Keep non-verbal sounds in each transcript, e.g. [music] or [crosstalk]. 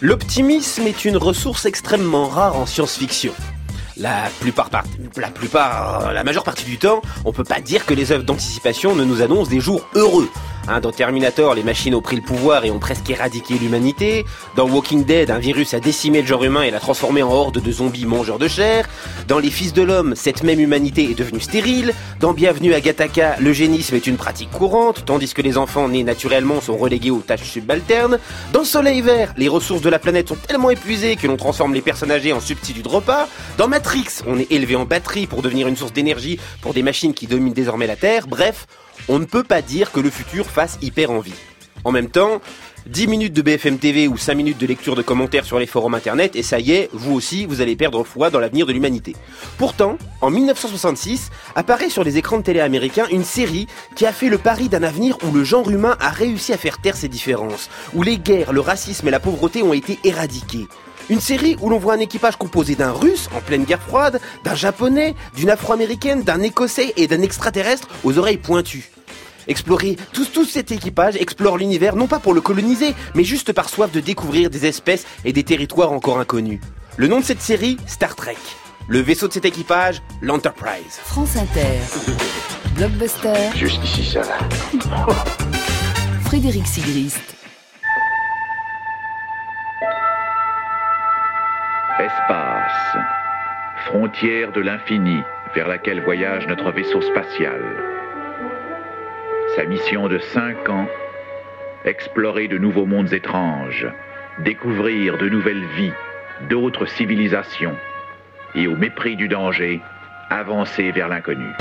L'optimisme est une ressource extrêmement rare en science-fiction. La plupart, par- la plupart, la majeure partie du temps, on peut pas dire que les œuvres d'anticipation ne nous annoncent des jours heureux. Hein, dans Terminator, les machines ont pris le pouvoir et ont presque éradiqué l'humanité. Dans Walking Dead, un virus a décimé le genre humain et l'a transformé en horde de zombies mangeurs de chair. Dans Les Fils de l'Homme, cette même humanité est devenue stérile. Dans Bienvenue à Gattaca, l'eugénisme est une pratique courante, tandis que les enfants nés naturellement sont relégués aux tâches subalternes. Dans Soleil Vert, les ressources de la planète sont tellement épuisées que l'on transforme les personnes âgées en substituts de repas. Dans Matrix, on est élevé en batterie pour devenir une source d'énergie pour des machines qui dominent désormais la Terre. Bref, on ne peut pas dire que le futur fasse hyper envie. En même temps, 10 minutes de BFM TV ou 5 minutes de lecture de commentaires sur les forums internet et ça y est, vous aussi, vous allez perdre foi dans l'avenir de l'humanité. Pourtant, en 1966, apparaît sur les écrans de télé américains une série qui a fait le pari d'un avenir où le genre humain a réussi à faire taire ses différences, où les guerres, le racisme et la pauvreté ont été éradiqués. Une série où l'on voit un équipage composé d'un russe en pleine guerre froide, d'un japonais, d'une afro-américaine, d'un écossais et d'un extraterrestre aux oreilles pointues. Explorer, tout, tout cet équipage explore l'univers non pas pour le coloniser, mais juste par soif de découvrir des espèces et des territoires encore inconnus. Le nom de cette série, Star Trek. Le vaisseau de cet équipage, l'Enterprise. France Inter. Blockbuster. Jusqu'ici, ça va. Frédéric Sigrist. Espace. Frontière de l'infini vers laquelle voyage notre vaisseau spatial. Sa mission de cinq ans, explorer de nouveaux mondes étranges, découvrir de nouvelles vies, d'autres civilisations, et au mépris du danger, avancer vers l'inconnu.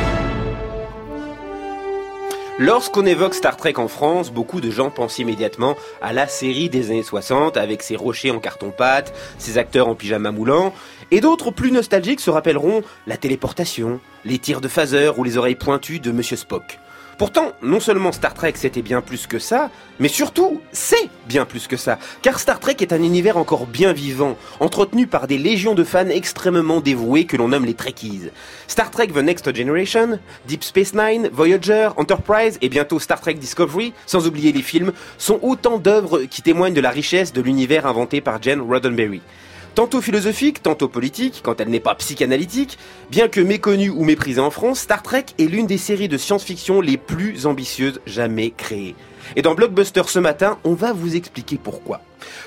Lorsqu'on évoque Star Trek en France, beaucoup de gens pensent immédiatement à la série des années 60 avec ses rochers en carton-pâte, ses acteurs en pyjama moulant, et d'autres plus nostalgiques se rappelleront la téléportation, les tirs de phaser ou les oreilles pointues de Monsieur Spock. Pourtant, non seulement Star Trek c'était bien plus que ça, mais surtout c'est bien plus que ça, car Star Trek est un univers encore bien vivant, entretenu par des légions de fans extrêmement dévoués que l'on nomme les Trekkies. Star Trek The Next Generation, Deep Space Nine, Voyager, Enterprise et bientôt Star Trek Discovery, sans oublier les films, sont autant d'œuvres qui témoignent de la richesse de l'univers inventé par Jen Roddenberry. Tantôt philosophique, tantôt politique, quand elle n'est pas psychanalytique, bien que méconnue ou méprisée en France, Star Trek est l'une des séries de science-fiction les plus ambitieuses jamais créées. Et dans Blockbuster ce matin, on va vous expliquer pourquoi.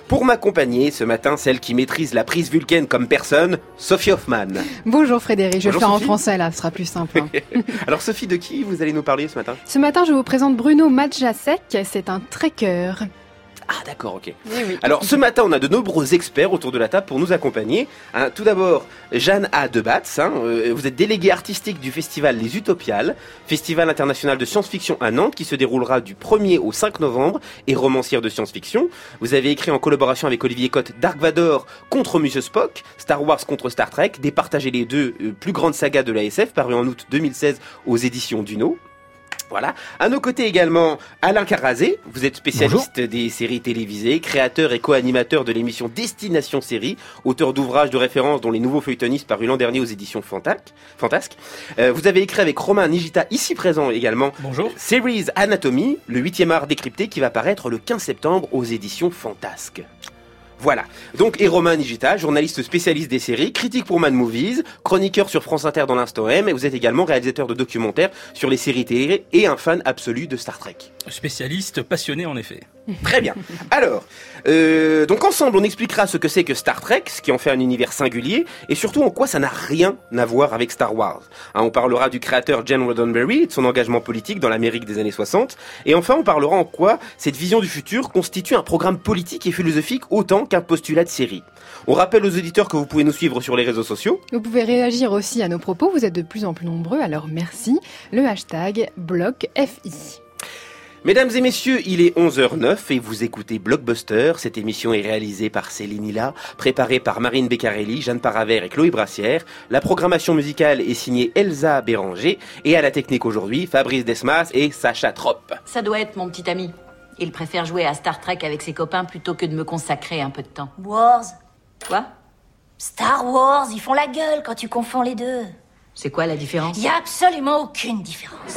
Pour m'accompagner ce matin, celle qui maîtrise la prise vulcaine comme personne, Sophie Hoffman. Bonjour Frédéric, je vais le faire en français là, ce sera plus simple. hein. [laughs] Alors Sophie, de qui vous allez nous parler ce matin? Ce matin, je vous présente Bruno Madjacek, c'est un trekker. Ah d'accord, ok. Oui. Alors ce matin, on a de nombreux experts autour de la table pour nous accompagner. Hein, tout d'abord, Jeanne A. Debatz, hein, euh, vous êtes déléguée artistique du festival Les Utopiales, festival international de science-fiction à Nantes qui se déroulera du 1er au 5 novembre et romancière de science-fiction. Vous avez écrit en collaboration avec Olivier Cotte Dark Vador contre Monsieur Spock, Star Wars contre Star Trek, départagez les deux euh, plus grandes sagas de la SF paru en août 2016 aux éditions Duno. Voilà. À nos côtés également, Alain Carazé. Vous êtes spécialiste des séries télévisées, créateur et co-animateur de l'émission Destination Série, auteur d'ouvrages de référence dont les nouveaux feuilletonistes parus l'an dernier aux éditions Fantac- Fantasque. Euh, vous avez écrit avec Romain Nigita, ici présent également, Bonjour. Series Anatomy, le huitième art décrypté qui va paraître le 15 septembre aux éditions Fantasque. Voilà. Donc, et Romain Nigita, journaliste spécialiste des séries, critique pour Mad Movies, chroniqueur sur France Inter dans l'instant M, et vous êtes également réalisateur de documentaires sur les séries télé et un fan absolu de Star Trek. Spécialiste passionné en effet. Très bien. Alors, euh, donc ensemble, on expliquera ce que c'est que Star Trek, ce qui en fait un univers singulier, et surtout en quoi ça n'a rien à voir avec Star Wars. Hein, on parlera du créateur Jen Roddenberry de son engagement politique dans l'Amérique des années 60. Et enfin, on parlera en quoi cette vision du futur constitue un programme politique et philosophique autant qu'un postulat de série. On rappelle aux auditeurs que vous pouvez nous suivre sur les réseaux sociaux. Vous pouvez réagir aussi à nos propos, vous êtes de plus en plus nombreux, alors merci. Le hashtag BlockFI. Mesdames et messieurs, il est 11h09 et vous écoutez Blockbuster. Cette émission est réalisée par Céline Hilla, préparée par Marine Beccarelli, Jeanne Paravert et Chloé Brassière. La programmation musicale est signée Elsa Béranger et à la technique aujourd'hui, Fabrice Desmas et Sacha Tropp. Ça doit être mon petit ami. Il préfère jouer à Star Trek avec ses copains plutôt que de me consacrer un peu de temps. Wars. Quoi? Star Wars, ils font la gueule quand tu confonds les deux. C'est quoi la différence? Il y a absolument aucune différence.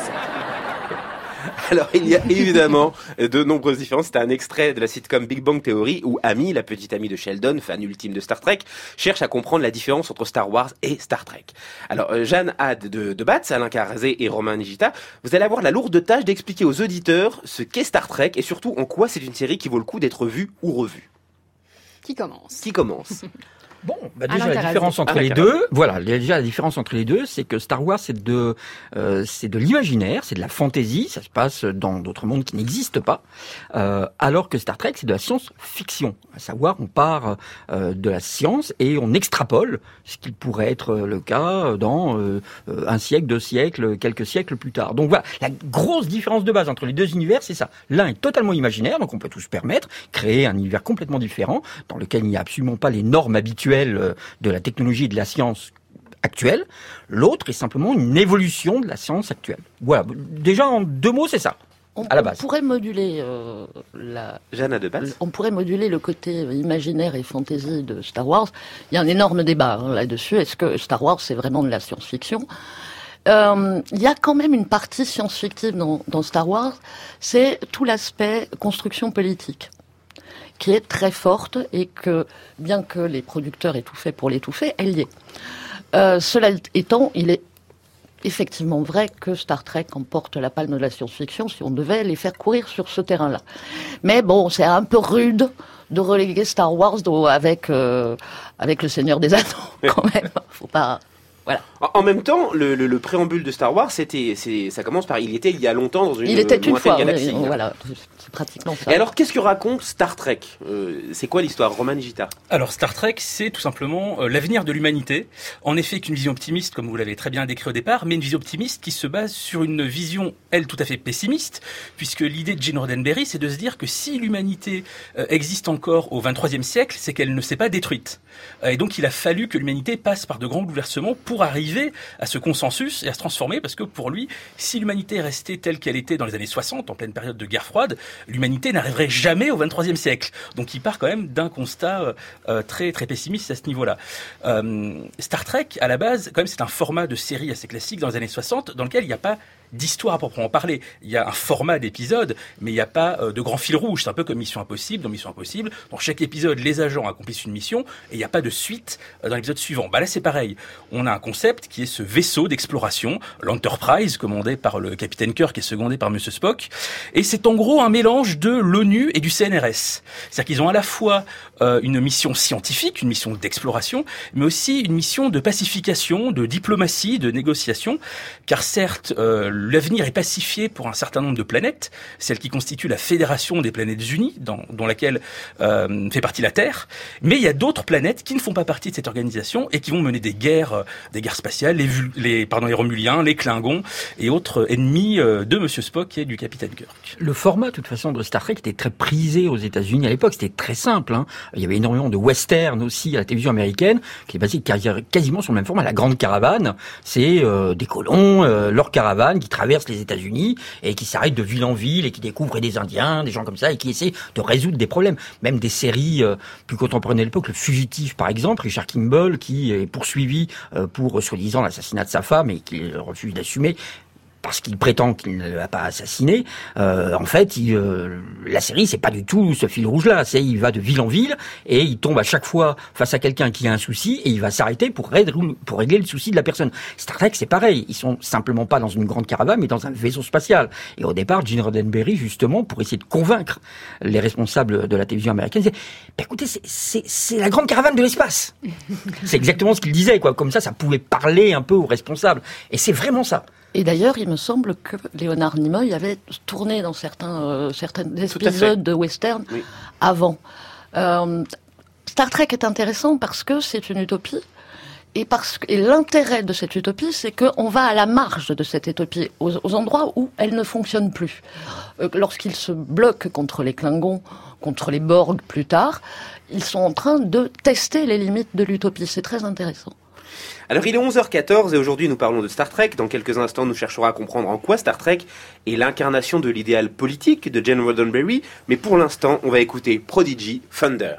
[laughs] Alors, il y a évidemment de nombreuses différences. C'est un extrait de la sitcom Big Bang Theory où Amy, la petite amie de Sheldon, fan ultime de Star Trek, cherche à comprendre la différence entre Star Wars et Star Trek. Alors, euh, Jeanne Had de, de Batz, Alain Carazé et Romain Nigita, vous allez avoir la lourde tâche d'expliquer aux auditeurs ce qu'est Star Trek et surtout en quoi c'est une série qui vaut le coup d'être vue ou revue. Qui commence? Qui commence? [laughs] Bon, bah déjà la différence entre les deux, voilà, déjà la différence entre les deux, c'est que Star Wars c'est de euh, c'est de l'imaginaire, c'est de la fantaisie, ça se passe dans d'autres mondes qui n'existent pas, euh, alors que Star Trek c'est de la science-fiction. À savoir, on part euh, de la science et on extrapole ce qui pourrait être le cas dans euh, euh, un siècle, deux siècles, quelques siècles plus tard. Donc voilà, la grosse différence de base entre les deux univers, c'est ça. L'un est totalement imaginaire, donc on peut tout se permettre, créer un univers complètement différent, dans lequel il n'y a absolument pas les normes habituelles euh, de la technologie et de la science actuelle. L'autre est simplement une évolution de la science actuelle. Voilà, déjà en deux mots, c'est ça. On, à la on base. pourrait moduler euh, la, Jeanne de Batz on pourrait moduler le côté imaginaire et fantasy de Star Wars. Il y a un énorme débat hein, là-dessus. Est-ce que Star Wars c'est vraiment de la science-fiction? Euh, Il y a quand même une partie science-fictive dans, dans Star Wars. C'est tout l'aspect construction politique qui est très forte et que, bien que les producteurs aient tout fait pour l'étouffer, elle y est. Euh, cela étant, il est effectivement vrai que Star Trek emporte la palme de la science-fiction si on devait les faire courir sur ce terrain-là. Mais bon, c'est un peu rude de reléguer Star Wars avec euh, avec le Seigneur des Anneaux quand même. Faut pas. Voilà. En même temps, le, le- le préambule de Star Wars, c'était, c'est, ça commence par il était il y a longtemps dans une Il était une lointaine fois. galaxie. oui, voilà, c'est pratiquement ça. Et alors, qu'est-ce que raconte Star Trek Euh, C'est quoi l'histoire Roman Gita Alors Star Trek, c'est tout simplement euh, l'avenir de l'humanité. En effet, qu'une vision optimiste, comme vous l'avez très bien décrit au départ, mais une vision optimiste qui se base sur une vision, elle, tout à fait pessimiste, puisque l'idée de Gene Roddenberry, c'est de se dire que si l'humanité euh, existe encore au 23e siècle, c'est qu'elle ne s'est pas détruite. Et donc il a fallu que l'humanité passe par de grands bouleversements pour arriver à ce consensus et à se transformer, parce que pour lui, si l'humanité restait telle qu'elle était dans les années 60, en pleine période de guerre froide, l'humanité n'arriverait jamais au 23e siècle. Donc il part quand même d'un constat euh, euh, très très pessimiste à ce niveau-là. Euh, Star Trek, à la base, quand même, c'est un format de série assez classique dans les années 60, dans lequel il n'y a pas d'histoire à proprement parler. Il y a un format d'épisode, mais il n'y a pas euh, de grand fil rouge. C'est un peu comme Mission Impossible. Dans Mission Impossible, dans chaque épisode, les agents accomplissent une mission et il n'y a pas de suite euh, dans l'épisode suivant. Bah là, c'est pareil. On a un concept qui est ce vaisseau d'exploration, l'Enterprise, commandé par le capitaine Kirk et secondé par Monsieur Spock. Et c'est en gros un mélange de l'ONU et du CNRS. C'est-à-dire qu'ils ont à la fois euh, une mission scientifique, une mission d'exploration, mais aussi une mission de pacification, de diplomatie, de négociation, car certes, euh, l'avenir est pacifié pour un certain nombre de planètes, celle qui constitue la Fédération des planètes unies, dans, dont laquelle euh, fait partie la Terre, mais il y a d'autres planètes qui ne font pas partie de cette organisation et qui vont mener des guerres, euh, des guerres spatiales, les, les, pardon, les Romuliens, les Klingons et autres ennemis euh, de Monsieur Spock et du capitaine Kirk. Le format, de toute façon, de Star Trek était très prisé aux États-Unis à l'époque. C'était très simple. hein. Il y avait énormément de western aussi à la télévision américaine, qui est basé quasi- quasiment sur le même format. La Grande Caravane, c'est euh, des colons, euh, leur caravane traverse les États-Unis et qui s'arrête de ville en ville et qui découvre des Indiens, des gens comme ça, et qui essaient de résoudre des problèmes. Même des séries euh, plus contemporaines à l'époque, Le Fugitif par exemple, Richard Kimball, qui est poursuivi euh, pour soi-disant l'assassinat de sa femme et qui refuse d'assumer parce qu'il prétend qu'il ne l'a pas assassiné, euh, en fait, il, euh, la série, c'est pas du tout ce fil rouge-là. C'est il va de ville en ville et il tombe à chaque fois face à quelqu'un qui a un souci et il va s'arrêter pour régler, le souci de la personne. Star Trek, c'est pareil. Ils sont simplement pas dans une grande caravane, mais dans un vaisseau spatial. Et au départ, Gene Roddenberry, justement, pour essayer de convaincre les responsables de la télévision américaine, disait bah, écoutez, c'est la grande caravane de l'espace. c'est exactement ce qu'il disait, quoi. Comme ça, ça pouvait parler un peu aux responsables. Et c'est vraiment ça. Et d'ailleurs, il me semble que Léonard Nimoy avait tourné dans certains, euh, certains épisodes de western Oui. avant. Euh, Star Trek est intéressant parce que c'est une utopie. Et, parce que- et l'intérêt de cette utopie, c'est qu'on va à la marge de cette utopie, aux, aux endroits où elle ne fonctionne plus. Euh, Lorsqu'ils se bloquent contre les Klingons, contre les Borg plus tard, ils sont en train de tester les limites de l'utopie. C'est très intéressant. Alors il est 11h14 et aujourd'hui nous parlons de Star Trek. Dans quelques instants nous chercherons à comprendre en quoi Star Trek est l'incarnation de l'idéal politique de Gene Roddenberry. Mais pour l'instant on va écouter Prodigy thunder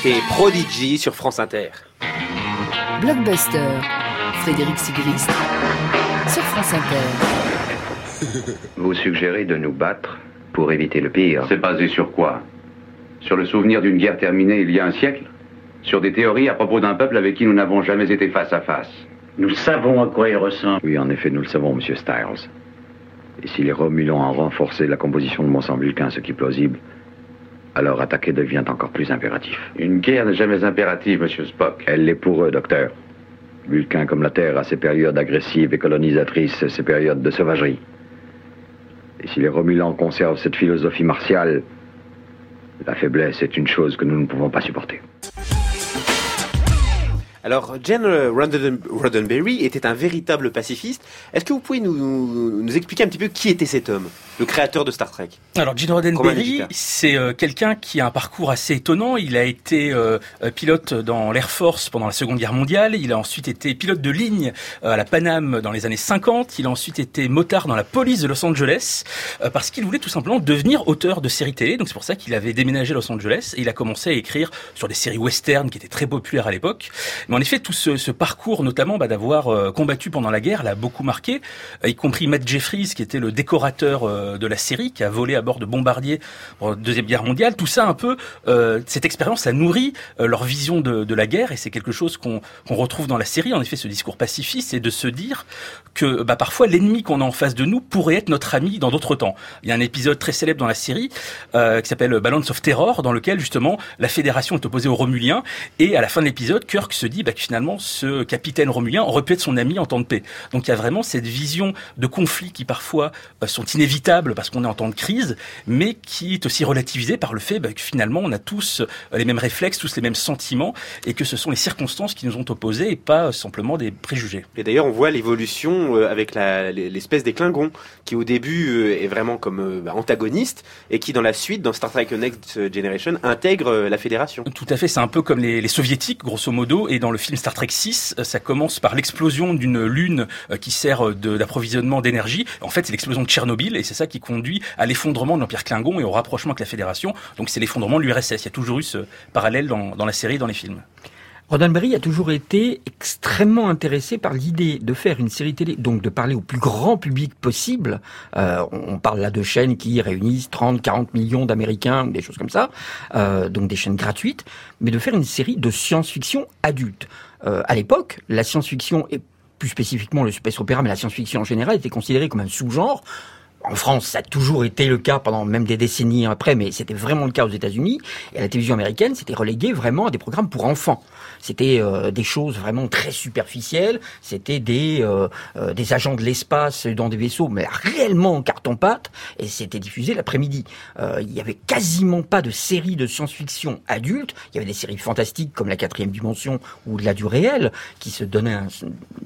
C'était Prodigy sur France Inter. Blockbuster. Frédéric Sigrist. Sur France Inter. [laughs] Vous suggérez de nous battre pour éviter le pire. C'est basé sur quoi? Sur le souvenir d'une guerre terminée il y a un siècle? Sur des théories à propos d'un peuple avec qui nous n'avons jamais été face à face? Nous savons à quoi il ressemble. Oui, en effet, nous le savons, monsieur Styles. Et si les Romulans ont renforcé la composition de Mont-Sang Vulcain, ce qui est plausible, alors attaquer devient encore plus impératif. Une guerre n'est jamais impérative, monsieur Spock. Elle l'est pour eux, docteur. Vulcain, comme la Terre, a ses périodes agressives et colonisatrices, ses périodes de sauvagerie. Et si les Romulans conservent cette philosophie martiale, la faiblesse est une chose que nous ne pouvons pas supporter. Alors, Jane Rodden- Roddenberry était un véritable pacifiste. Est-ce que vous pouvez nous, nous expliquer un petit peu qui était cet homme le créateur de Star Trek? Alors Gene Roddenberry, c'est euh, quelqu'un qui a un parcours assez étonnant. Il a été euh, euh, pilote dans l'Air Force pendant la Seconde Guerre mondiale. Il a ensuite été pilote de ligne à la Paname dans les années 50. Il a ensuite été motard dans la police de Los Angeles euh, parce qu'il voulait tout simplement devenir auteur de séries télé. Donc c'est pour ça qu'il avait déménagé à Los Angeles et il a commencé à écrire sur des séries western qui étaient très populaires à l'époque. Mais en effet, tout ce, ce parcours, notamment bah, d'avoir euh, combattu pendant la guerre, l'a beaucoup marqué, y compris Matt Jeffries, qui était le décorateur euh, de la série, qui a volé à bord de bombardiers pendant la Deuxième Guerre mondiale. Tout ça, un peu, euh, cette expérience a nourri euh, leur vision de, de la guerre, et c'est quelque chose qu'on qu'on retrouve dans la série. En effet, ce discours pacifiste, c'est de se dire que bah, parfois l'ennemi qu'on a en face de nous pourrait être notre ami dans d'autres temps. Il y a un épisode très célèbre dans la série euh, qui s'appelle Balance of Terror, dans lequel justement la Fédération est opposée aux Romuliens, et à la fin de l'épisode, Kirk se dit bah, que finalement ce capitaine romulien aurait pu être son ami en temps de paix. Donc il y a vraiment cette vision de conflits qui parfois euh, sont inévitables parce qu'on est en temps de crise, mais qui est aussi relativisée par le fait bah, que finalement on a tous euh, les mêmes réflexes, tous les mêmes sentiments, et que ce sont les circonstances qui nous ont opposés et pas euh, simplement des préjugés. Et d'ailleurs, on voit l'évolution euh, avec la- l'espèce des Klingons, qui au début est vraiment comme bah, antagoniste, et qui dans la suite, dans Star Trek Next Generation, intègre la Fédération. Tout à fait, c'est un peu comme les, les soviétiques, grosso modo, et dans le film Star Trek 6, euh, ça commence par l'explosion d'une lune euh, qui sert euh, d'approvisionnement d'énergie. En fait, c'est l'explosion de Tchernobyl, et c'est ça qui conduit à l'effondrement de l'Empire Klingon et au rapprochement avec la Fédération. Donc c'est l'effondrement de l'URSS. Il y a toujours eu ce parallèle dans, dans la série et dans les films. Roddenberry a toujours été extrêmement intéressé par l'idée de faire une série télé, donc de parler au plus grand public possible. Euh, on parle là de chaînes qui réunissent 30, 40 millions d'Américains, des choses comme ça, euh, donc des chaînes gratuites, mais de faire une série de science-fiction adulte. Euh, à l'époque, la science-fiction et plus spécifiquement le space opéra, mais la science-fiction en général était considérée comme un sous-genre. En France, ça a toujours été le cas pendant même des décennies après, mais c'était vraiment le cas aux États-Unis. Et la télévision américaine, c'était relégué vraiment à des programmes pour enfants. C'était euh, des choses vraiment très superficielles. C'était des euh, euh, des agents de l'espace dans des vaisseaux, mais réellement en carton-pâte. Et c'était diffusé l'après-midi. Il y avait quasiment pas de séries de science-fiction adultes. Il y avait des séries fantastiques comme La Quatrième Dimension ou de la du réel, qui se donnaient un-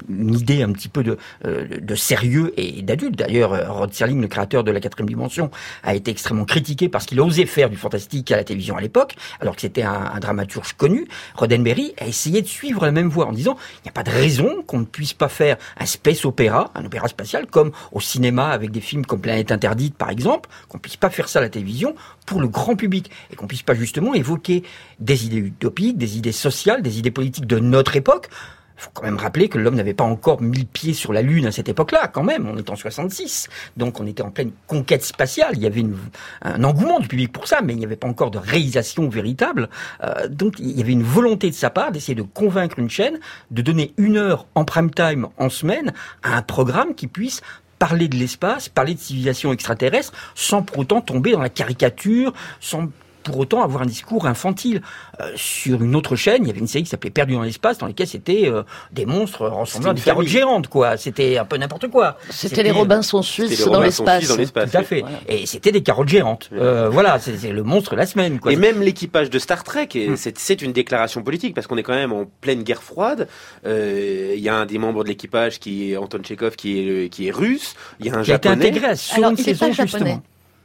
une idée un petit peu de de sérieux et d'adulte. D'ailleurs, Rod Serling, créateur de La Quatrième Dimension, a été extrêmement critiqué parce qu'il osait faire du fantastique à la télévision à l'époque, alors que c'était un, dramaturge connu. Roddenberry a essayé de suivre la même voie en disant il n'y a pas de raison qu'on ne puisse pas faire un space opéra, un opéra spatial, comme au cinéma avec des films comme Planète Interdite par exemple, qu'on puisse pas faire ça à la télévision pour le grand public et qu'on puisse pas justement évoquer des idées utopiques, des idées sociales, des idées politiques de notre époque. Faut quand même rappeler que l'homme n'avait pas encore mis le pied sur la Lune à cette époque-là, quand même. On est en 66. Donc on était en pleine conquête spatiale. Il y avait une- un engouement du public pour ça, mais il n'y avait pas encore de réalisation véritable. Euh, donc il y avait une volonté de sa part d'essayer de convaincre une chaîne de donner une heure en prime time en semaine à un programme qui puisse parler de l'espace, parler de civilisation extraterrestre, sans pour autant tomber dans la caricature, sans pour autant avoir un discours infantile. Euh, sur une autre chaîne, il y avait une série qui s'appelait Perdu dans l'espace, dans lesquelles c'était euh, des monstres ressemblant à des carottes géantes, quoi. C'était un peu n'importe quoi. C'était les Robinson suisses dans l'espace. Tout à fait. Et c'était des carottes géantes. Euh, voilà, c'est le monstre de la semaine, quoi. Et même l'équipage de Star Trek, Hmm. c'est- une déclaration politique parce qu'on est quand même en pleine guerre froide. Euh, Il y a un des membres de l'équipage qui est Anton Chekhov, qui est qui est russe. Il y a un Qui a été japonais. intégré à sur Alors, il pas japonais. justement.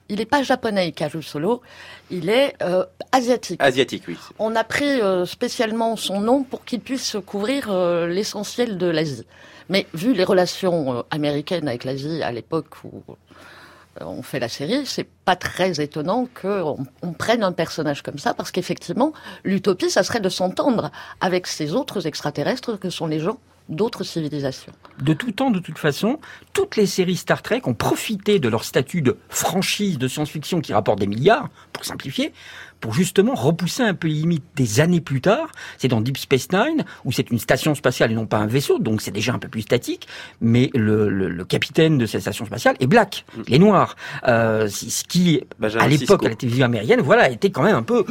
Il n'est pas japonais, Kaju Solo. Il est euh, asiatique. Asiatique, oui. On a pris euh, spécialement son nom pour qu'il puisse couvrir euh, l'essentiel de l'Asie. Mais vu les relations euh, américaines avec l'Asie à l'époque où euh, on fait la série, c'est pas très étonnant qu'on on prenne un personnage comme ça, parce qu'effectivement, l'utopie, ça serait de s'entendre avec ces autres extraterrestres que sont les gens d'autres civilisations. De tout temps, de toute façon, toutes les séries Star Trek ont profité de leur statut de franchise de science-fiction qui rapporte des milliards, pour simplifier, pour justement repousser un peu les limites des années plus tard. C'est dans Deep Space Nine, où c'est une station spatiale et non pas un vaisseau, donc c'est déjà un peu plus statique, mais le, le- le capitaine de cette station spatiale est black, il est noir. Euh, ce qui, Benjamin à l'époque, à la télévision américaine, voilà, était quand même un peu...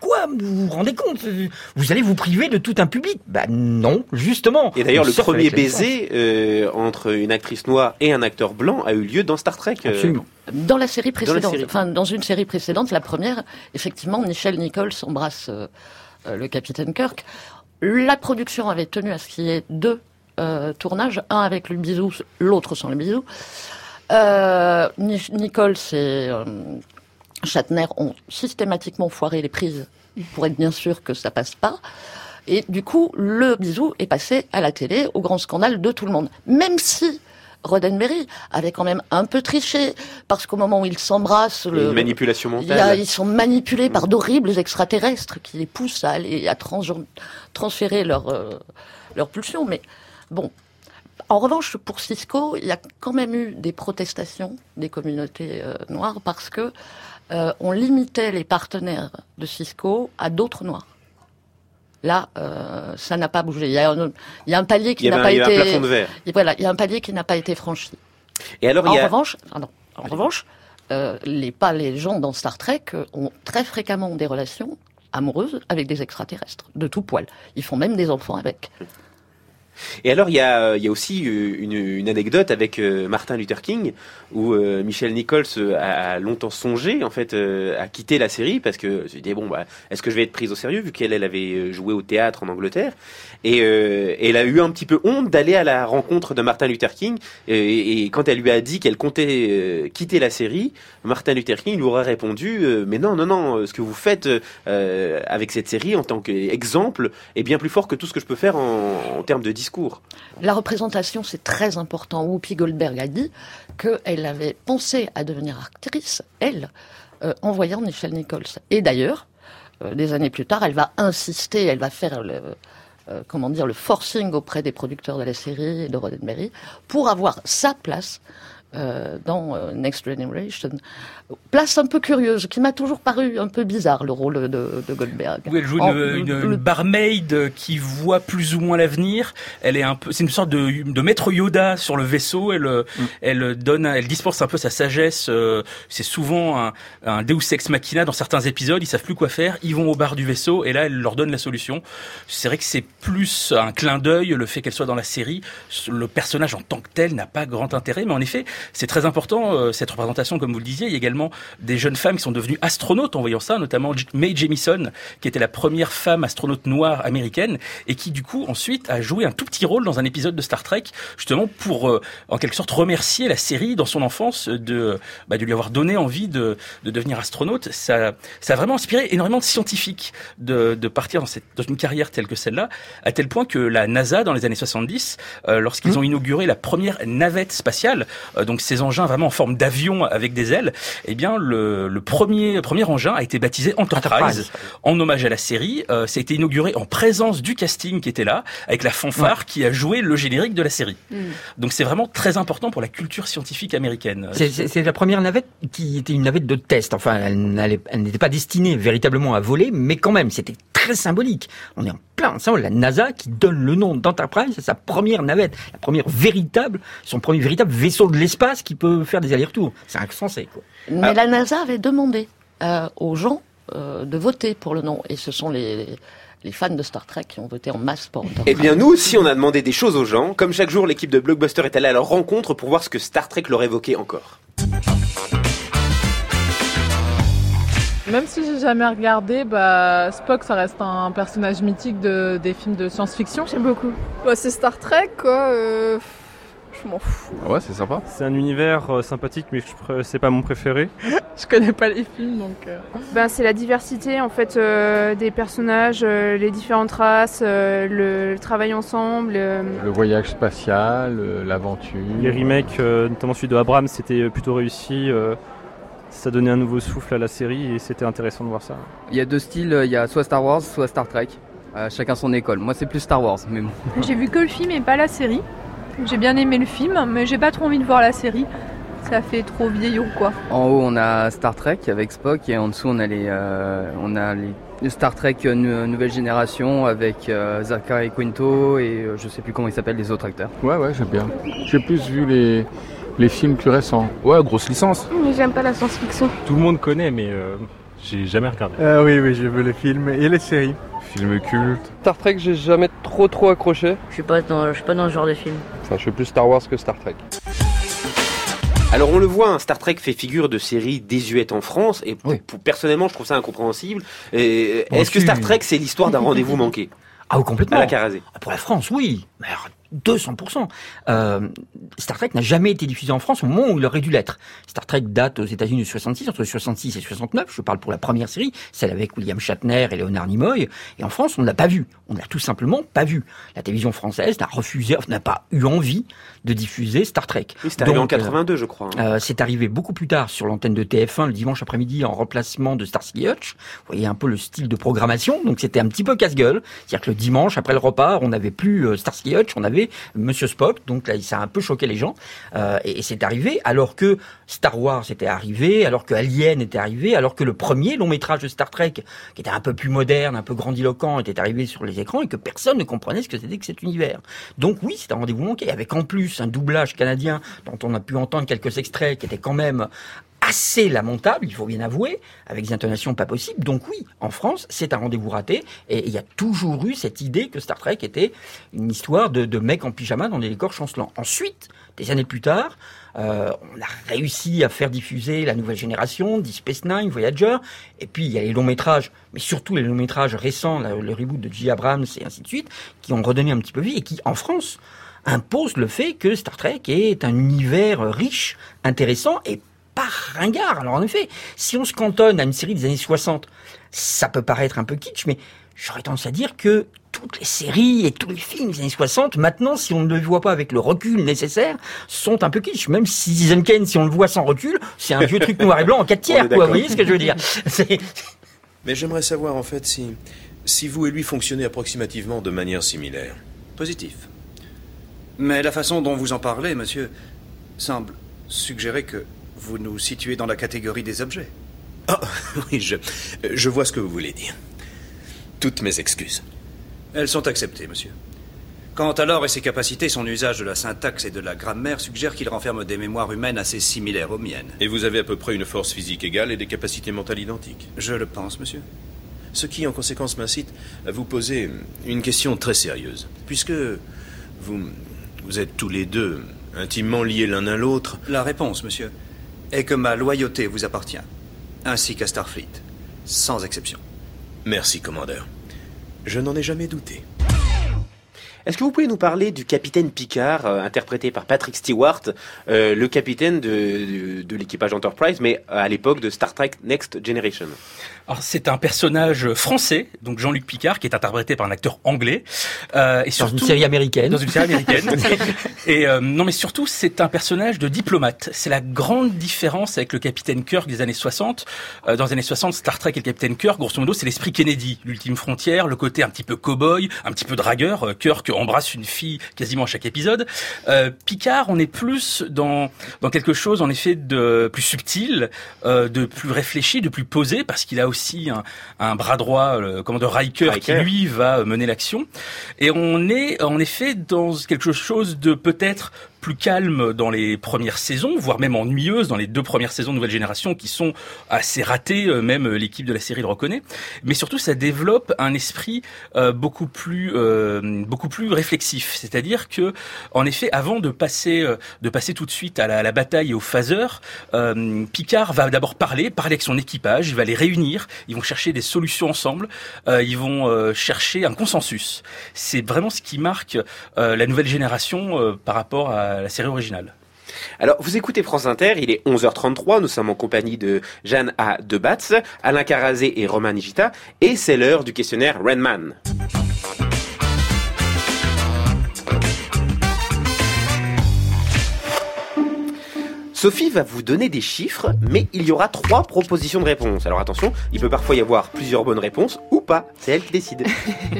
Quoi Vous vous rendez compte Vous allez vous priver de tout un public? Bah non, justement. Et d'ailleurs, le premier baiser euh, entre une actrice noire et un acteur blanc a eu lieu dans Star Trek. euh, Absolument. Dans la série Dans la précédente, série. enfin dans une série précédente, la première, effectivement, Michelle Nichols embrasse euh, euh, le capitaine Kirk. La production avait tenu à ce qu'il y ait deux euh, tournages, un avec le bisou, l'autre sans le bisou. Euh, Ni- Nichols et Shatner ont systématiquement foiré les prises pour être bien sûr que ça passe pas. Et du coup, le bisou est passé à la télé, au grand scandale de tout le monde. Même si Roddenberry avait quand même un peu triché, parce qu'au moment où ils s'embrassent, le- manipulation a- mentale. ils sont manipulés par d'horribles extraterrestres qui les poussent à aller à trans- transférer leur euh, leur pulsion. Mais bon, en revanche, pour Cisco, il y a quand même eu des protestations des communautés euh, noires parce que euh, on limitait les partenaires de Cisco à d'autres noirs. Là, euh, ça n'a pas bougé. Il y a un, il y a un palier qui n'a pas il y été. un plafond de verre. Et voilà, il y a un palier qui n'a pas été franchi. Et alors, en il y a- revanche, pardon, en revanche, euh, les pas les gens dans Star Trek ont très fréquemment des relations amoureuses avec des extraterrestres de tout poil. Ils font même des enfants avec. Et alors, il y a, y a aussi euh, une, anecdote avec euh, Martin Luther King, où euh, Michel Nichols a, longtemps songé, en fait, à quitter la série, parce que je dit bon, bah, est-ce que je vais être prise au sérieux, vu qu'elle elle avait joué au théâtre en Angleterre, et elle a eu un petit peu honte d'aller à la rencontre de Martin Luther King, et, quand elle lui a dit qu'elle comptait quitter la série, Martin Luther King lui aurait répondu, mais non, non, non, ce que vous faites avec cette série en tant qu'exemple est bien plus fort que tout ce que je peux faire en, en termes de discours. La représentation, c'est très important. Whoopi Goldberg a dit qu'elle avait pensé à devenir actrice, elle, euh, en voyant Michel Nichols. Et d'ailleurs, euh, des années plus tard, elle va insister, elle va faire euh, comment dire, le forcing auprès des producteurs de la série et de Roddenberry pour avoir sa place euh, dans euh, Next Generation. Place un peu curieuse, qui m'a toujours paru un peu bizarre, le rôle de, de Goldberg. Où elle joue En- une, une- le- une barmaid qui voit plus ou moins l'avenir. Elle est un peu, c'est une sorte de, de maître Yoda sur le vaisseau. Elle, euh, elle donne, elle dispense un peu sa sagesse. euh, C'est souvent un, un Deus ex machina dans certains épisodes. Ils savent plus quoi faire. Ils vont au bar du vaisseau et là, elle leur donne la solution. C'est vrai que c'est plus un clin d'œil le fait qu'elle soit dans la série. Le personnage en tant que tel n'a pas grand intérêt, mais en effet, c'est très important euh, cette représentation, comme vous le disiez. Il y a également des jeunes femmes qui sont devenues astronautes en voyant ça, notamment Mae Jemison, qui était la première femme astronaute noire américaine et qui du coup ensuite a joué un tout petit rôle dans un épisode de Star Trek, justement pour euh, en quelque sorte remercier la série dans son enfance de bah, de lui avoir donné envie de, de devenir astronaute. Ça, ça a vraiment inspiré énormément de scientifiques de, de partir dans, cette, dans une carrière telle que celle-là, à tel point que la NASA dans les années 70, euh, lorsqu'ils ont inauguré la première navette spatiale, euh, donc ces engins vraiment en forme d'avion avec des ailes, eh bien le, le premier premier engin a été baptisé Enterprise, Enterprise. en hommage à la série. Euh, ça a été inauguré en présence du casting qui était là, avec la fanfare qui a joué le générique de la série. Donc c'est vraiment très important pour la culture scientifique américaine. C'est- la première navette qui était une navette de test. Enfin, elle elle n'était pas destinée véritablement à voler, mais quand même, c'était très symbolique. On est en plein ça, la NASA qui donne le nom d'Enterprise à sa première navette, la première véritable, son premier véritable vaisseau de l'espace qui peut faire des allers-retours. C'est insensé, quoi. Mais la NASA avait demandé euh, aux gens euh, de voter pour le nom. Et ce sont les, les fans de Star Trek qui ont voté en masse pour Enterprise. Eh bien, nous aussi, on a demandé des choses aux gens. Comme chaque jour, l'équipe de Blockbuster est allée à leur rencontre pour voir ce que Star Trek leur évoquait encore. Même si j'ai jamais regardé, bah, Spock, ça reste un personnage mythique de, des films de science-fiction. J'aime beaucoup. Bah, c'est Star Trek, quoi. euh, Je m'en fous. Ah ouais, c'est sympa. C'est un univers euh, sympathique, mais c'est pas mon préféré. [laughs] Je connais pas les films, donc. euh. Ben, c'est la diversité en fait euh, des personnages, euh, les différentes races, euh, le, le travail ensemble. euh, Le voyage spatial, euh, l'aventure. Les remakes, euh, notamment celui de Abrams, c'était plutôt réussi. Euh, ça donnait un nouveau souffle à la série et c'était intéressant de voir ça. Il y a deux styles, il y a soit Star Wars, soit Star Trek. Euh, chacun son école. Moi, c'est plus Star Wars, mais bon. [laughs] J'ai vu que le film et pas la série. J'ai bien aimé le film, mais j'ai pas trop envie de voir la série. Ça fait trop vieillot, quoi. En haut, on a Star Trek avec Spock et en dessous, on a les, euh, on a les Star Trek euh, nou- nouvelle génération avec euh, Zachary Quinto et euh, je sais plus comment ils s'appellent les autres acteurs. Ouais, ouais, j'aime bien. J'ai plus vu les, les films plus récents. Ouais, grosse licence. Mais j'aime pas la science-fiction. Tout le monde connaît, mais euh, j'ai jamais regardé. Euh, oui, oui, j'ai vu les films et les séries. Film culte. Star Trek, j'ai jamais trop trop accroché. Je suis pas dans, je suis pas dans ce genre de film. Enfin, je suis plus Star Wars que Star Trek. Alors on le voit, hein, Star Trek fait figure de série désuète en France et pour- personnellement je trouve ça incompréhensible. Est-ce que. Star Trek c'est l'histoire d'un rendez-vous manqué? Ah, oui, complètement. À la Carazé. Ah, Pour la France, oui. Mais 200%. Euh, Star Trek n'a jamais été diffusé en France au moment où il aurait dû l'être. Star Trek date aux États-Unis de 66, entre 66 et 69. Je parle pour la première série, celle avec William Shatner et Leonard Nimoy. Et en France, on ne l'a pas vu. On ne l'a tout simplement pas vu. La télévision française n'a refusé, n'a pas eu envie de diffuser Star Trek. Oui, c'est arrivé en Donc, euh, 82, je crois. hein. euh, c'est arrivé beaucoup plus tard sur l'antenne de TF1 le dimanche après-midi en remplacement de Starsky Hutch. Vous voyez un peu le style de programmation. Donc c'était un petit peu casse-gueule. C'est-à-dire que le dimanche après le repas, on n'avait plus euh, Starsky Hutch, on avait Monsieur Spock. Donc là, ça a un peu choqué les gens. Euh, et et c'est arrivé alors que Star Wars était arrivé, alors que Alien était arrivé, alors que le premier long métrage de Star Trek, qui était un peu plus moderne, un peu grandiloquent, était arrivé sur les écrans et que personne ne comprenait ce que c'était que cet univers. Donc oui, c'est un rendez-vous manqué, avec en plus un doublage canadien dont on a pu entendre quelques extraits qui étaient quand même assez lamentable, il faut bien avouer, avec des intonations pas possibles. Donc oui, en France, c'est un rendez-vous raté, et il y a toujours eu cette idée que Star Trek était une histoire de, de mecs en pyjama dans des décors chancelants. Ensuite, des années plus tard, euh, on a réussi à faire diffuser la nouvelle génération, Deep Space Nine, Voyager, et puis il y a les longs métrages, mais surtout les longs métrages récents, là, le reboot de J. Abrams et ainsi de suite, qui ont redonné un petit peu vie et qui, en France, imposent le fait que Star Trek est un univers riche, intéressant et pas ringard. Alors en effet, si on se cantonne à une série des années 60, ça peut paraître un peu kitsch, mais j'aurais tendance à dire que toutes les séries et tous les films des années 60, maintenant, si on ne le voit pas avec le recul nécessaire, sont un peu kitsch. Même si Citizen Kane, si on le voit sans recul, c'est un vieux truc noir et blanc en 4 [laughs] On tiers, quoi. Vous voyez ce que je veux dire? [laughs] Mais j'aimerais savoir en fait si, si vous et lui fonctionnez approximativement de manière similaire. Positif. Mais la façon dont vous en parlez, monsieur, semble suggérer que vous nous situez dans la catégorie des objets. Ah, [laughs] oui, je, je vois ce que vous voulez dire. Toutes mes excuses. Elles sont acceptées, monsieur. Quant à l'or et ses capacités, son usage de la syntaxe et de la grammaire suggère qu'il renferme des mémoires humaines assez similaires aux miennes. Et vous avez à peu près une force physique égale et des capacités mentales identiques. Je le pense, monsieur. Ce qui, en conséquence, m'incite à vous poser une question très sérieuse. Puisque vous, vous êtes tous les deux intimement liés l'un à l'autre. La réponse, monsieur, est que ma loyauté vous appartient, ainsi qu'à Starfleet, sans exception. Merci, commandeur. Je n'en ai jamais douté. Est-ce que vous pouvez nous parler du capitaine Picard, euh, interprété par Patrick Stewart, euh, le capitaine de, de, de l'équipage Enterprise, mais à l'époque de Star Trek Next Generation? Alors c'est un personnage français, donc Jean-Luc Picard, qui est interprété par un acteur anglais. Euh, et Dans une série américaine. Dans une série américaine. [laughs] et euh, non, mais surtout, c'est un personnage de diplomate. C'est la grande différence avec le capitaine Kirk des années 60. Euh, dans les années 60, Star Trek et le capitaine Kirk, grosso modo, c'est l'esprit Kennedy, l'ultime frontière, le côté un petit peu cow-boy, un petit peu dragueur. Kirk embrasse une fille quasiment à chaque épisode. Euh, Picard, on est plus dans dans quelque chose, en effet, de plus subtil, euh, de plus réfléchi, de plus posé, parce qu'il a aussi un, un bras droit, le commandeur Riker, qui Riker. lui va mener l'action. Et on est en effet dans quelque chose de peut-être plus calme dans les premières saisons, voire même ennuyeuse dans les deux premières saisons de Nouvelle Génération qui sont assez ratées, euh, même l'équipe de la série le reconnaît. Mais surtout, ça développe un esprit euh, beaucoup plus euh, beaucoup plus réflexif. C'est-à-dire que, en effet, avant de passer euh, de passer tout de suite à la, à la bataille et au phaser, euh, Picard va d'abord parler, parler avec son équipage, il va les réunir, ils vont chercher des solutions ensemble, euh, ils vont chercher un consensus. C'est vraiment ce qui marque la nouvelle génération par rapport à la série originale. Alors, vous écoutez France Inter, il est 11h33, nous sommes en compagnie de Jeanne A. Debatz, Alain Carazé et Romain Nigita, et c'est l'heure du questionnaire Renman. Sophie va vous donner des chiffres, mais il y aura trois propositions de réponse. Alors attention, il peut parfois y avoir plusieurs bonnes réponses ou pas, c'est elle qui décide.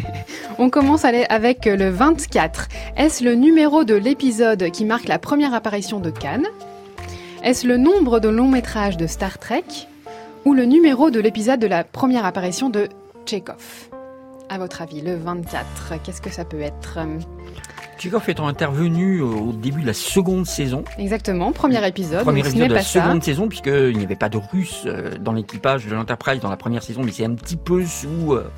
[laughs] On commence avec le 24. Est-ce le numéro de l'épisode qui marque la première apparition de Khan Est-ce le nombre de longs métrages de Star Trek? Ou le numéro de l'épisode de la première apparition de Chekhov À votre avis, le 24, qu'est-ce que ça peut être? Chekhov étant intervenu au début de la seconde saison. Exactement, premier épisode. Premier ce épisode de la pas ça. seconde saison, puisqu'il n'y avait pas de Russes euh, dans l'équipage de l'Enterprise dans la première saison, mais c'est un petit peu sous euh,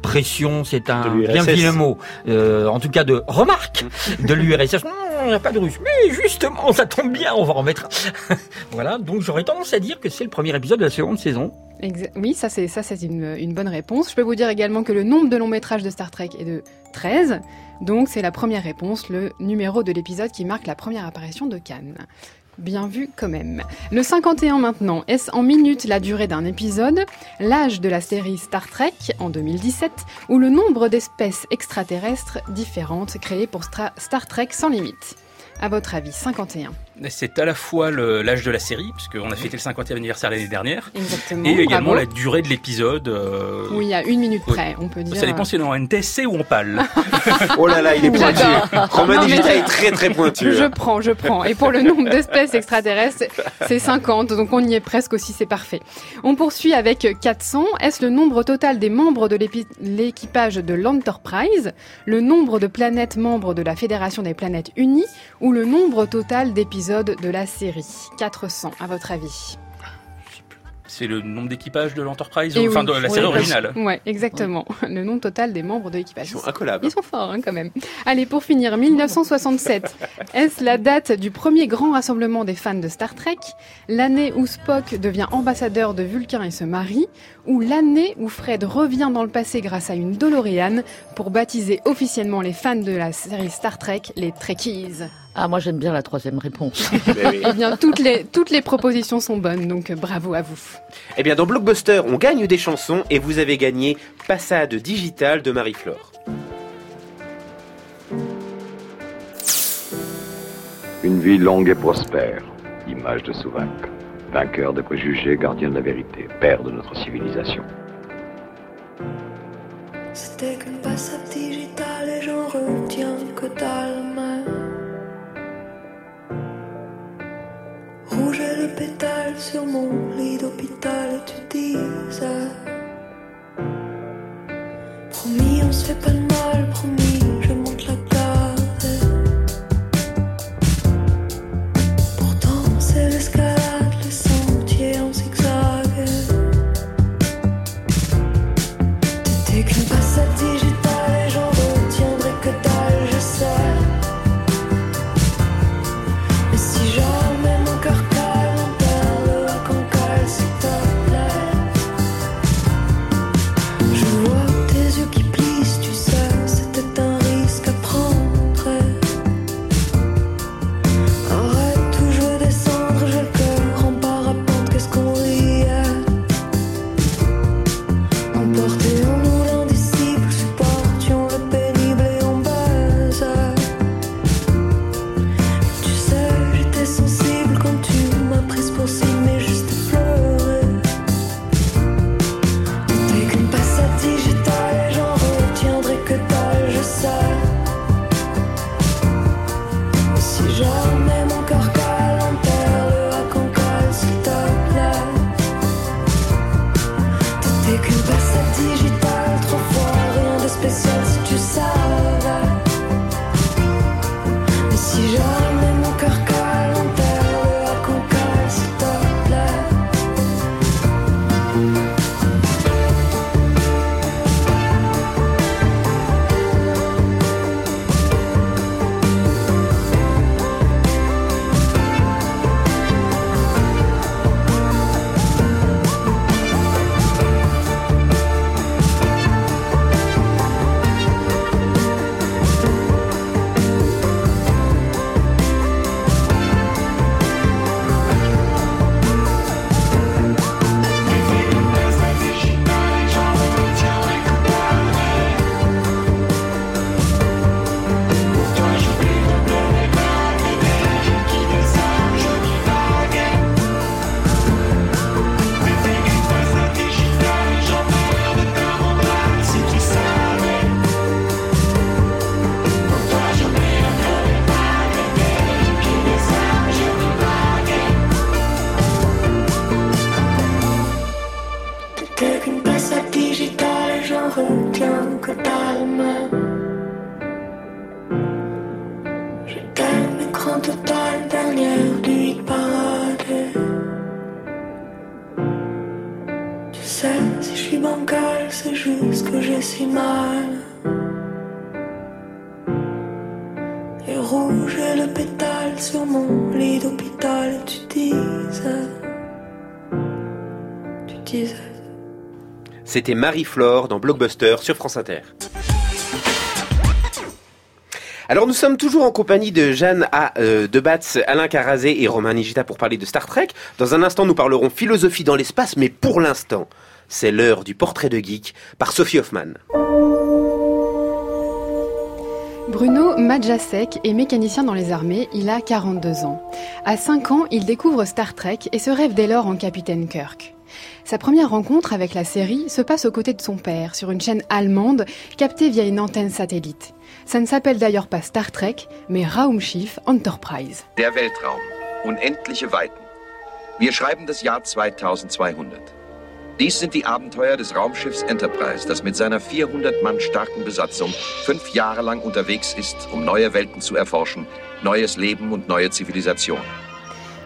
pression, c'est un bien vilain mot, euh, en tout cas de remarque [laughs] de l'URSS. on n'a pas de russe. Mais justement, ça tombe bien, on va en mettre. un. [laughs] voilà, donc j'aurais tendance à dire que c'est le premier épisode de la seconde saison. Exa- Oui, ça c'est ça c'est une, une bonne réponse. Je peux vous dire également que le nombre de longs métrages de Star Trek est de 13. Donc c'est la première réponse, le numéro de l'épisode qui marque la première apparition de Khan. Bien vu quand même. Le 51 maintenant, est-ce en minutes la durée d'un épisode, l'âge de la série Star Trek en 2017 ou le nombre d'espèces extraterrestres différentes créées pour Star Trek sans limite? À votre avis, 51. C'est à la fois le- l'âge de la série, puisqu'on a fêté le 50e anniversaire l'année dernière, Exactement. et également bravo. la durée de l'épisode. euh, Oui, à une minute près, on peut dire. Ça dépend si on est en NTSC ou en PAL. [laughs] Oh là là, il est pointu. Romain Non, mais Digita je- est très très pointu. Je prends, je prends. Et pour le nombre d'espèces extraterrestres, c'est 50, donc on y est presque aussi, c'est parfait. On poursuit avec 400. Est-ce le nombre total des membres de l'équipage de l'Enterprise, le nombre de planètes membres de la Fédération des planètes unies, ou le nombre total d'épisodes de la série 400, à votre avis C'est le nombre d'équipages de l'Enterprise, Et enfin oui. de la série originale. Ouais, exactement. [laughs] Le nombre total des membres de l'équipage. Ils sont incollables. Ils sont forts, hein, quand même. Allez, pour finir, 1967. Est-ce la date du premier grand rassemblement des fans de Star Trek? L'année où Spock devient ambassadeur de Vulcain et se marie? Ou l'année où Fred revient dans le passé grâce à une DeLorean pour baptiser officiellement les fans de la série Star Trek les Trekkies? Ah, moi j'aime bien la troisième réponse. [laughs] Eh bien, toutes les, toutes les propositions sont bonnes, donc euh, bravo à vous. Eh bien, dans Blockbuster, on gagne des chansons et vous avez gagné Passade digitale de Marie-Flore. Une vie longue et prospère, image de Souvac. Vainqueur des préjugés, gardien de la vérité, père de notre civilisation. C'était qu'une passade digitale et j'en retiens que dalle mais Rouge est le pétale sur mon lit d'hôpital et tu disais Promis on se fait pas de mal, promis je monte la que mais J'étais un écran total, dernière du hit parade. Tu sais, si je suis bancale, c'est juste que j'ai si mal. Et rouge est le sur mon lit d'hôpital, tu disais, tu disais. C'était Marie-Flore dans Blockbuster sur France Inter. Alors nous sommes toujours en compagnie de Jeanne A. euh, Debatz, Alain Carazé et Romain Nigita pour parler de Star Trek. Dans un instant, nous parlerons philosophie dans l'espace, mais pour l'instant, c'est l'heure du portrait de geek par Sophie Hoffman. Bruno Majacek est mécanicien dans les armées, il a 42 ans. À 5 ans, il découvre Star Trek et se rêve dès lors en capitaine Kirk. Sa première rencontre avec la série se passe aux côtés de son père, sur une chaîne allemande captée via une antenne satellite. Ça ne s'appelle d'ailleurs pas Star Trek, mais Raumschiff Enterprise. Der Weltraum. Unendliche Weiten. Wir schreiben das Jahr 2200. Dies sind die Abenteuer des Raumschiffs Enterprise, das mit seiner 400 Mann starken Besatzung fünf Jahre lang unterwegs ist, um neue Welten zu erforschen, neues Leben und neue Zivilisation.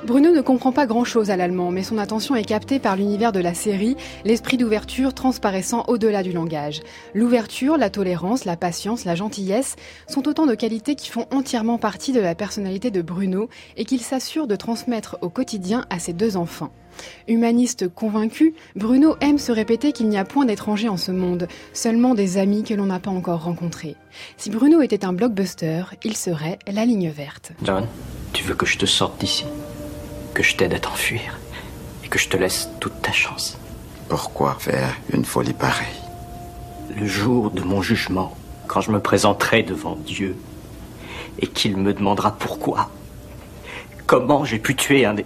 Bruno ne comprend pas grand-chose à l'allemand, mais son attention est captée par l'univers de la série, l'esprit d'ouverture transparaissant au-delà du langage. L'ouverture, la tolérance, la patience, la gentillesse sont autant de qualités qui font entièrement partie de la personnalité de Bruno et qu'il s'assure de transmettre au quotidien à ses deux enfants. Humaniste convaincu, Bruno aime se répéter qu'il n'y a point d'étrangers en ce monde, seulement des amis que l'on n'a pas encore rencontrés. Si Bruno était un blockbuster, il serait la ligne verte. John, tu veux que je te sorte d'ici? Que je t'aide à t'enfuir Et que je te laisse toute ta chance. Pourquoi faire une folie pareille? Le jour de mon jugement, quand je me présenterai devant Dieu et qu'il me demandera pourquoi, comment j'ai pu tuer un des,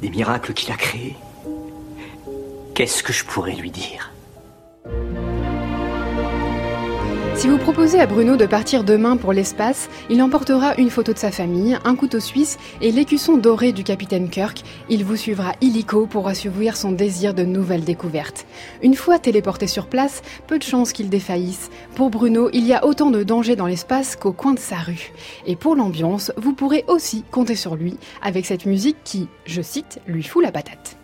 des miracles qu'il a créés, qu'est-ce que je pourrais lui dire? Si vous proposez à Bruno de partir demain pour l'espace, il emportera une photo de sa famille, un couteau suisse et l'écusson doré du capitaine Kirk. Il vous suivra illico pour assouvir son désir de nouvelles découvertes. Une fois téléporté sur place, peu de chances qu'il défaillisse. Pour Bruno, il y a autant de dangers dans l'espace qu'au coin de sa rue. Et pour l'ambiance, vous pourrez aussi compter sur lui avec cette musique qui, je cite, lui fout la patate.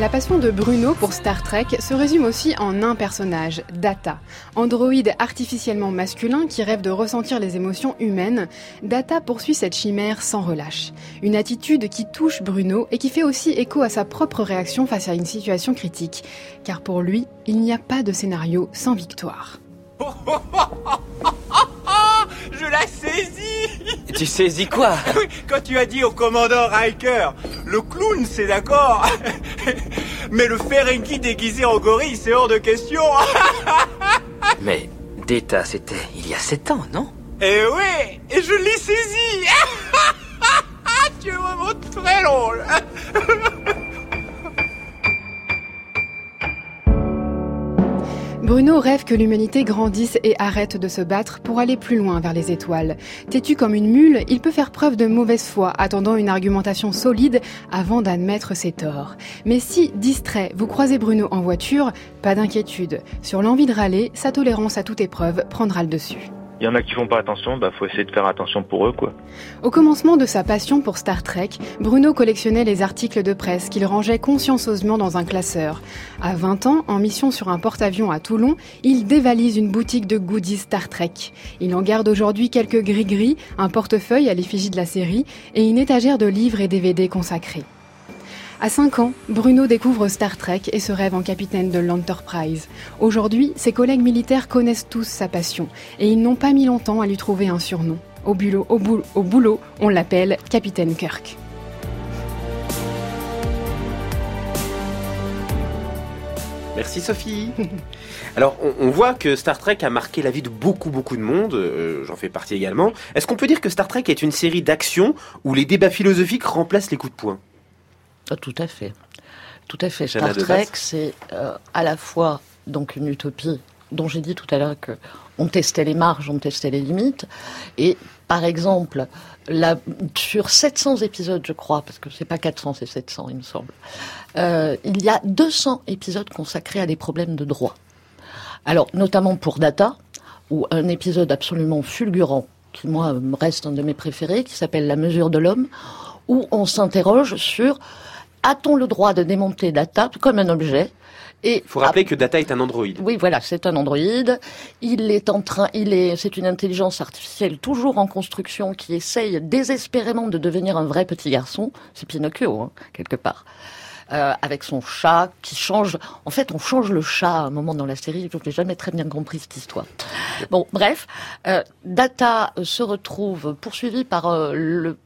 La passion de Bruno pour Star Trek se résume aussi en un personnage, Data. Androïde artificiellement masculin qui rêve de ressentir les émotions humaines, Data poursuit cette chimère sans relâche. Une attitude qui touche Bruno et qui fait aussi écho à sa propre réaction face à une situation critique. Car pour lui, il n'y a pas de scénario sans victoire. [laughs] Je la saisis [laughs] Tu saisis quoi? Quand tu as dit au commandant Riker, le clown c'est d'accord, [laughs] mais le Ferengi déguisé en gorille c'est hors de question. [laughs] Mais Data, c'était il y a sept ans, non? Et oui, et je l'ai saisi. [laughs] Tu es vraiment très drôle Bruno rêve que l'humanité grandisse et arrête de se battre pour aller plus loin vers les étoiles. Têtu comme une mule, il peut faire preuve de mauvaise foi, attendant une argumentation solide avant d'admettre ses torts. Mais si, distrait, vous croisez Bruno en voiture, pas d'inquiétude. Sur l'envie de râler, sa tolérance à toute épreuve prendra le dessus. Il y en a qui font pas attention, bah faut essayer de faire attention pour eux quoi. Au commencement de sa passion pour Star Trek, Bruno collectionnait les articles de presse qu'il rangeait consciencieusement dans un classeur. À 20 ans, en mission sur un porte-avions à Toulon, il dévalise une boutique de goodies Star Trek. Il en garde aujourd'hui quelques gris-gris, un portefeuille à l'effigie de la série et une étagère de livres et DVD consacrés. À 5 ans, Bruno découvre Star Trek et se rêve en capitaine de l'Enterprise. Aujourd'hui, ses collègues militaires connaissent tous sa passion et ils n'ont pas mis longtemps à lui trouver un surnom. Au boulot, au boulot, au boulot on l'appelle Capitaine Kirk. Merci Sophie. [laughs] Alors, on, voit que Star Trek a marqué la vie de beaucoup, beaucoup de monde. euh, J'en fais partie également. Est-ce qu'on peut dire que Star Trek est une série d'action où les débats philosophiques remplacent les coups de poing? Tout à fait. Tout à fait. Star. Trek, c'est euh, à la fois donc une utopie dont j'ai dit tout à l'heure que on testait les marges, on testait les limites. Et par exemple, la, sur 700 épisodes, je crois, parce que c'est pas 400, c'est 700, il me semble, euh, il y a 200 épisodes consacrés à des problèmes de droit. Alors, notamment pour Data, ou un épisode absolument fulgurant, qui moi reste un de mes préférés, qui s'appelle La mesure de l'homme, où on s'interroge sur a-t-on le droit de démonter Data comme un objet et Il faut rappeler que Data est un androïde. oui, voilà, c'est un androïde. Il est en train, il est, c'est une intelligence artificielle toujours en construction qui essaye désespérément de devenir un vrai petit garçon. C'est Pinocchio, hein, quelque part. Euh, avec son chat qui change. En fait, on change le chat à un moment dans la série. Je n'ai jamais très bien compris cette histoire. Bon, bref, euh, Data se retrouve poursuivi par euh, le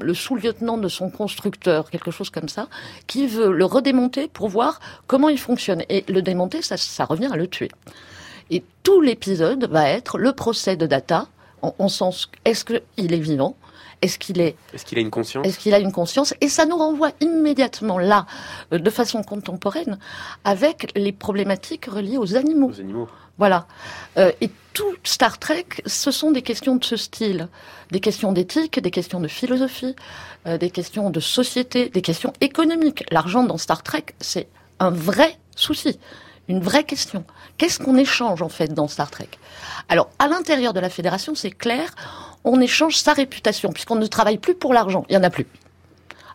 le sous-lieutenant de son constructeur, quelque chose comme ça, qui veut le redémonter pour voir comment il fonctionne. Et le démonter, ça, revient à le tuer. Et tout l'épisode va être le procès de Data, en, en sens, est-ce qu'il est vivant Est-ce qu'il est Est-ce qu'il a une conscience est-ce qu'il a une conscience Et ça nous renvoie immédiatement là, euh, de façon contemporaine, avec les problématiques reliées aux animaux. Aux animaux. Voilà. Euh, et tout Star Trek, ce sont des questions de ce style. Des questions d'éthique, des questions de philosophie, euh, des questions de société, des questions économiques. L'argent dans Star Trek, c'est un vrai souci, une vraie question. Qu'est-ce qu'on échange en fait dans Star Trek? Alors, à l'intérieur de la fédération, c'est clair, on échange sa réputation, puisqu'on ne travaille plus pour l'argent, il n'y en a plus.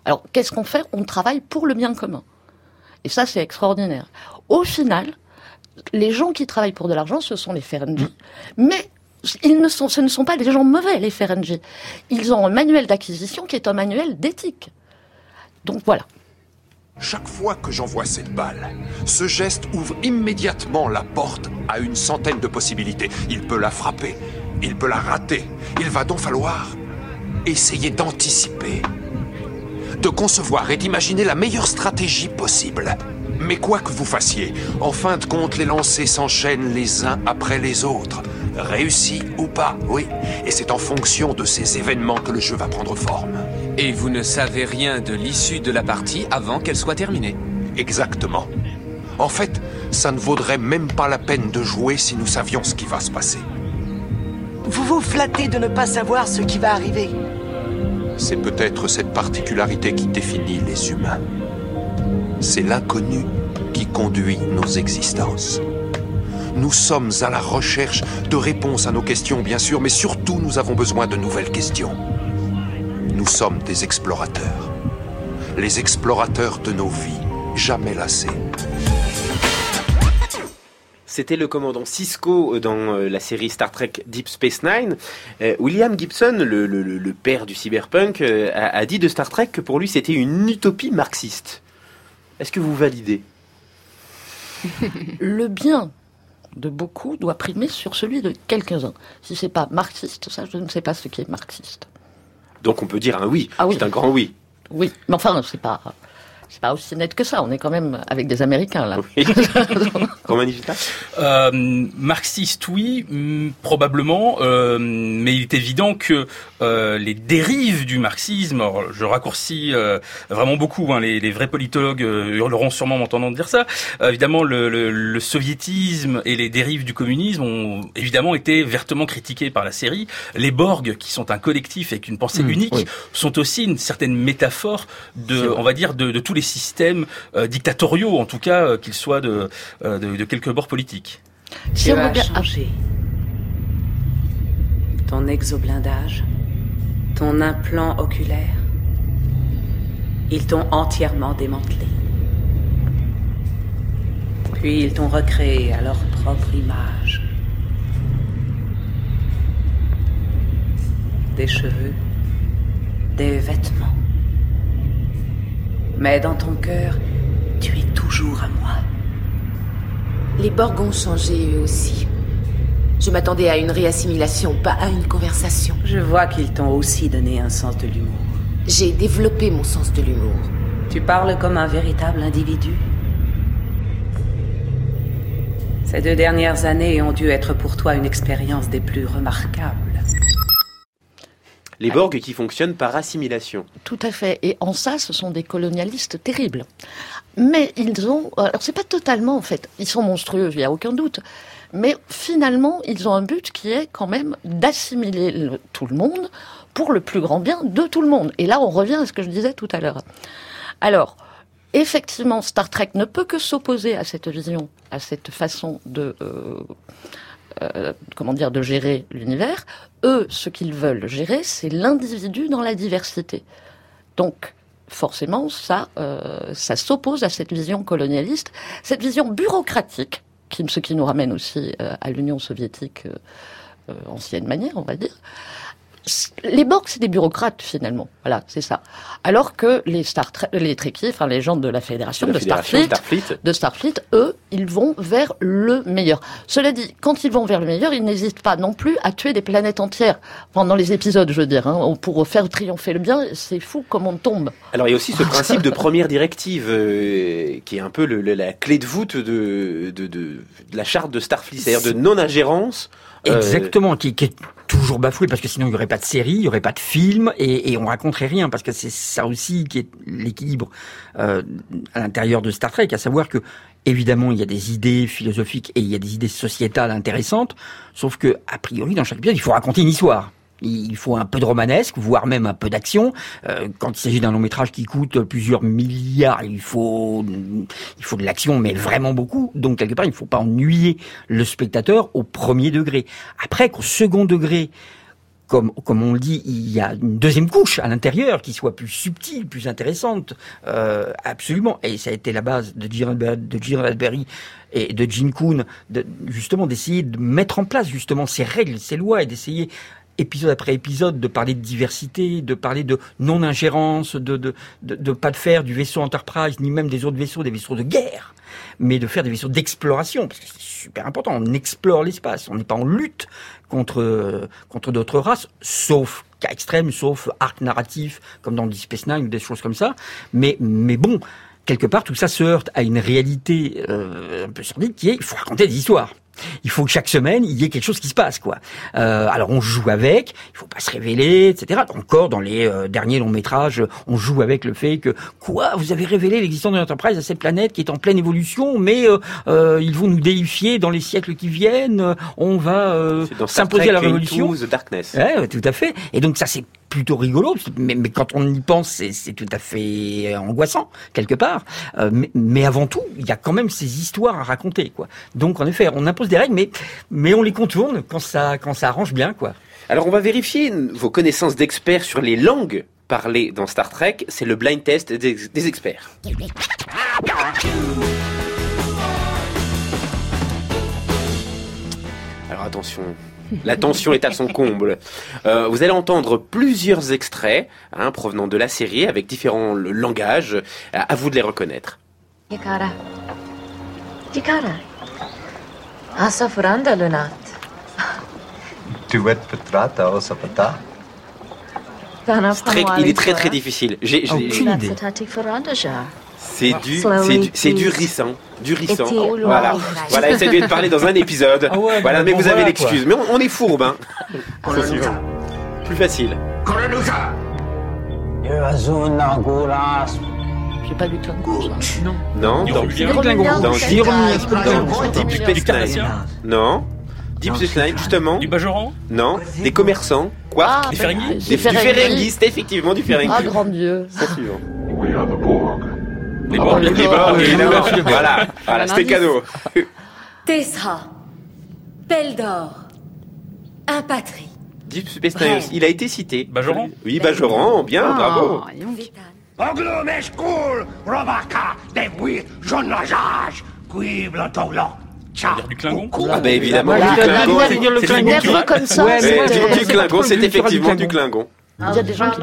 Alors, qu'est-ce qu'on fait? On travaille pour le bien commun. Et ça, c'est extraordinaire. Au final, les gens qui travaillent pour de l'argent, ce sont les Ferengi. Mais ils ne sont, ce ne sont pas des gens mauvais, les Ferengi. Ils ont un manuel d'acquisition qui est un manuel d'éthique. Donc voilà. Chaque fois que j'envoie cette balle, ce geste ouvre immédiatement la porte à une centaine de possibilités. Il peut la frapper, il peut la rater. Il va donc falloir essayer d'anticiper, de concevoir et d'imaginer la meilleure stratégie possible. Mais quoi que vous fassiez, en fin de compte, les lancers s'enchaînent les uns après les autres. Réussi ou pas, oui. Et c'est en fonction de ces événements que le jeu va prendre forme. Et vous ne savez rien de l'issue de la partie avant qu'elle soit terminée. Exactement. En fait, ça ne vaudrait même pas la peine de jouer si nous savions ce qui va se passer. Vous vous flattez de ne pas savoir ce qui va arriver. C'est peut-être cette particularité qui définit les humains. C'est l'inconnu qui conduit nos existences. Nous sommes à la recherche de réponses à nos questions, bien sûr, mais surtout nous avons besoin de nouvelles questions. Nous sommes des explorateurs. Les explorateurs de nos vies, jamais lassés. C'était le commandant Cisco dans euh, la série Star Trek Deep Space Nine. Euh, William Gibson, le, le- le- le père du cyberpunk, euh, a, a dit de Star Trek que pour lui c'était une utopie marxiste. Est-ce que vous validez? [laughs] Le bien de beaucoup doit primer sur celui de quelques-uns. Si c'est pas marxiste, ça, je ne sais pas ce qui est marxiste. Donc on peut dire un oui. Ah oui. C'est un grand oui. Oui, mais enfin, c'est pas, c'est pas aussi net que ça. On est quand même avec des Américains là. [laughs] Romain Euh, marxiste, oui, hum, probablement, euh, mais il est évident que euh, les dérives du marxisme, alors, je raccourcis euh, vraiment beaucoup, hein, les, les vrais politologues euh, hurleront sûrement m'entendant dire ça, Euh, évidemment le, le- le soviétisme et les dérives du communisme ont évidemment été vertement critiqués par la série. Les Borg, qui sont un collectif avec une pensée Mmh, unique, oui. sont aussi une certaine métaphore de, on va dire, de, de tous les systèmes euh, dictatoriaux, en tout cas, euh, qu'ils soient de, euh, de, de quelque bord politique. Si on regarde- changé. Ton exoblindage, ton implant oculaire, ils t'ont entièrement démantelé. Puis ils t'ont recréé à leur propre image. Des cheveux, des vêtements. Mais dans ton cœur, tu es toujours à moi. Les Borg ont changé eux aussi. Je m'attendais à une réassimilation, pas à une conversation. Je vois qu'ils t'ont aussi donné un sens de l'humour. J'ai développé mon sens de l'humour. Tu parles comme un véritable individu. Ces deux dernières années ont dû être pour toi une expérience des plus remarquables. Les Borg qui fonctionnent par assimilation. Tout à fait. Et en ça, ce sont des colonialistes terribles. Mais ils ont. Alors, c'est pas totalement, en fait. Ils sont monstrueux, il n'y a aucun doute. Mais finalement, ils ont un but qui est quand même d'assimiler le- tout le monde pour le plus grand bien de tout le monde. Et là, on revient à ce que je disais tout à l'heure. Alors, effectivement, Star Trek ne peut que s'opposer à cette vision, à cette façon de. euh, euh, comment dire, de gérer l'univers. Eux, ce qu'ils veulent gérer, c'est l'individu dans la diversité. Donc, forcément, ça, euh, ça s'oppose à cette vision colonialiste, cette vision bureaucratique, ce qui nous ramène aussi euh, à l'Union soviétique ancienne manière, on va dire. Les Borg, c'est des bureaucrates finalement. Voilà, c'est ça. Alors que les Star les Trekkies, enfin les gens de la fédération De de, la fédération Starfleet, Starfleet. de Starfleet, eux, ils vont vers le meilleur. Cela dit, quand ils vont vers le meilleur, ils n'hésitent pas non plus à tuer des planètes entières pendant les épisodes, je veux dire. Hein, pour faire triompher le bien, c'est fou comme on tombe. Alors il y a aussi ce principe de première directive euh, qui est un peu le- le- la clé de voûte de, de, de, de la charte de Starfleet, c'est-à-dire de non-ingérence. Euh, Exactement, qui, est toujours bafoué parce que sinon il n'y aurait pas de série, il n'y aurait pas de film et, et on raconterait rien parce que c'est ça aussi qui est l'équilibre euh, à l'intérieur de Star Trek, à savoir que évidemment il y a des idées philosophiques et il y a des idées sociétales intéressantes, sauf que a priori dans chaque épisode il faut raconter une histoire. Il faut un peu de romanesque, voire même un peu d'action. Euh, quand il s'agit d'un long métrage qui coûte plusieurs milliards, il faut il faut de l'action, mais vraiment beaucoup. Donc quelque part, il ne faut pas ennuyer le spectateur au premier degré. Après, qu'au second degré, comme, comme on le dit, il y a une deuxième couche à l'intérieur qui soit plus subtile, plus intéressante, euh, absolument. Et ça a été la base de Gene Roddenberry- et de Gene Kuhn, de, justement d'essayer de mettre en place justement ces règles, ces lois et d'essayer épisode après épisode de parler de diversité, de parler de non-ingérence, de, de, de, de pas de faire du vaisseau Enterprise, ni même des autres vaisseaux, des vaisseaux de guerre, mais de faire des vaisseaux d'exploration, parce que c'est super important, on explore l'espace, on n'est pas en lutte contre, contre d'autres races, sauf cas extrême, sauf arc narratif, comme dans Deep Space Nine ou des choses comme ça, mais, mais bon, quelque part, tout ça se heurte à une réalité euh, un peu sordide qui est, il faut raconter des histoires. Il faut que chaque semaine, il y ait quelque chose qui se passe, quoi. Euh, alors on joue avec, il faut pas se révéler, etc. Encore dans les euh, derniers longs métrages, on joue avec le fait que quoi, vous avez révélé l'existence de l'entreprise à cette planète qui est en pleine évolution, mais euh, euh, ils vont nous déifier dans les siècles qui viennent. On va euh, s'imposer à la révolution. The Darkness. Ouais, tout à fait. Et donc ça c'est plutôt rigolo, mais, quand on y pense, c'est- tout à fait angoissant quelque part. Euh, mais, avant tout, il y a quand même ces histoires à raconter, quoi. Donc en effet, on impose des règles, mais mais on les contourne quand ça quand ça arrange bien, quoi. Alors on va vérifier vos connaissances d'experts sur les langues parlées dans Star Trek. C'est le blind test des experts. Alors attention, la tension est à son comble. Euh, vous allez entendre plusieurs extraits hein, provenant de la série avec différents langages. À vous de les reconnaître. Lunat. Petrata il est très très difficile. J'ai-. C'est du, Slowly, c'est du, c'est du rissant, du rissant. Puis- Voilà, Oh, voilà, essayez de parler dans un épisode. Ah ouais, voilà, bon, mais vous avez l'excuse. Mais on, on est fourbe, hein. Plus facile. J'ai pas du tout Non. Non, dans. Non. Deep Space Nine, justement. Du Bajoran Non. Des commerçants. Quoi Ah, Des- Du Ferengi. Ferengi, c'est effectivement du Ferengi. Ah, grand Dieu. C'est suivant. Les Ah, Borg. Les Borg, évidemment. Voilà, voilà, Un c'était cadeau. Tesra. Peldor. Impatrie. Deep Space Nine. Il a été cité. Bajoran Oui, Bajoran, bien, bravo. Ah, dis donc. Oglumeshkul, Robaka, Quiblotoglo. Ça veut dire du Klingon Ah bah évidemment, Voilà, du Klingon. la- c'est- comme ça, du, du Klingon, c'est effectivement du Klingon. Klingon. Il y a des gens qui...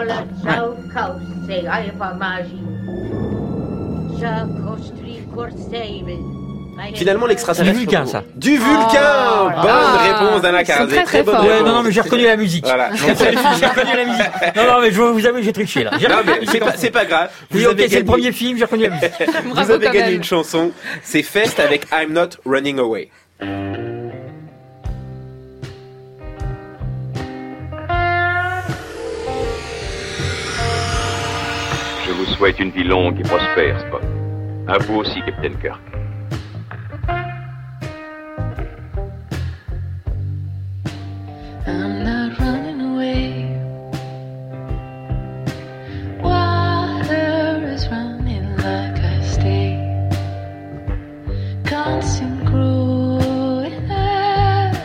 Finalement, Du l'extraterrestre. Vulcain, ça. Du Vulcain Oh, Bonne ah, réponse d'Anna Carzé. très, très bonne. Ouais, non, non, mais j'ai reconnu la musique. Voilà. [laughs] j'ai reconnu la musique. Non, non, mais je vous avouer, j'ai triché, là. Non, mais c'est pas, c'est pas grave. Vous Oui, ok, avez c'est le gagné- premier film, j'ai reconnu la musique. [laughs] Vous Bravo avez gagné même. une chanson. C'est Fest avec I'm Not Running Away. Je vous souhaite une vie longue et prospère, Spock. À vous aussi, Kirk. I'm not running away. Water is running like I stay. Constant growing up.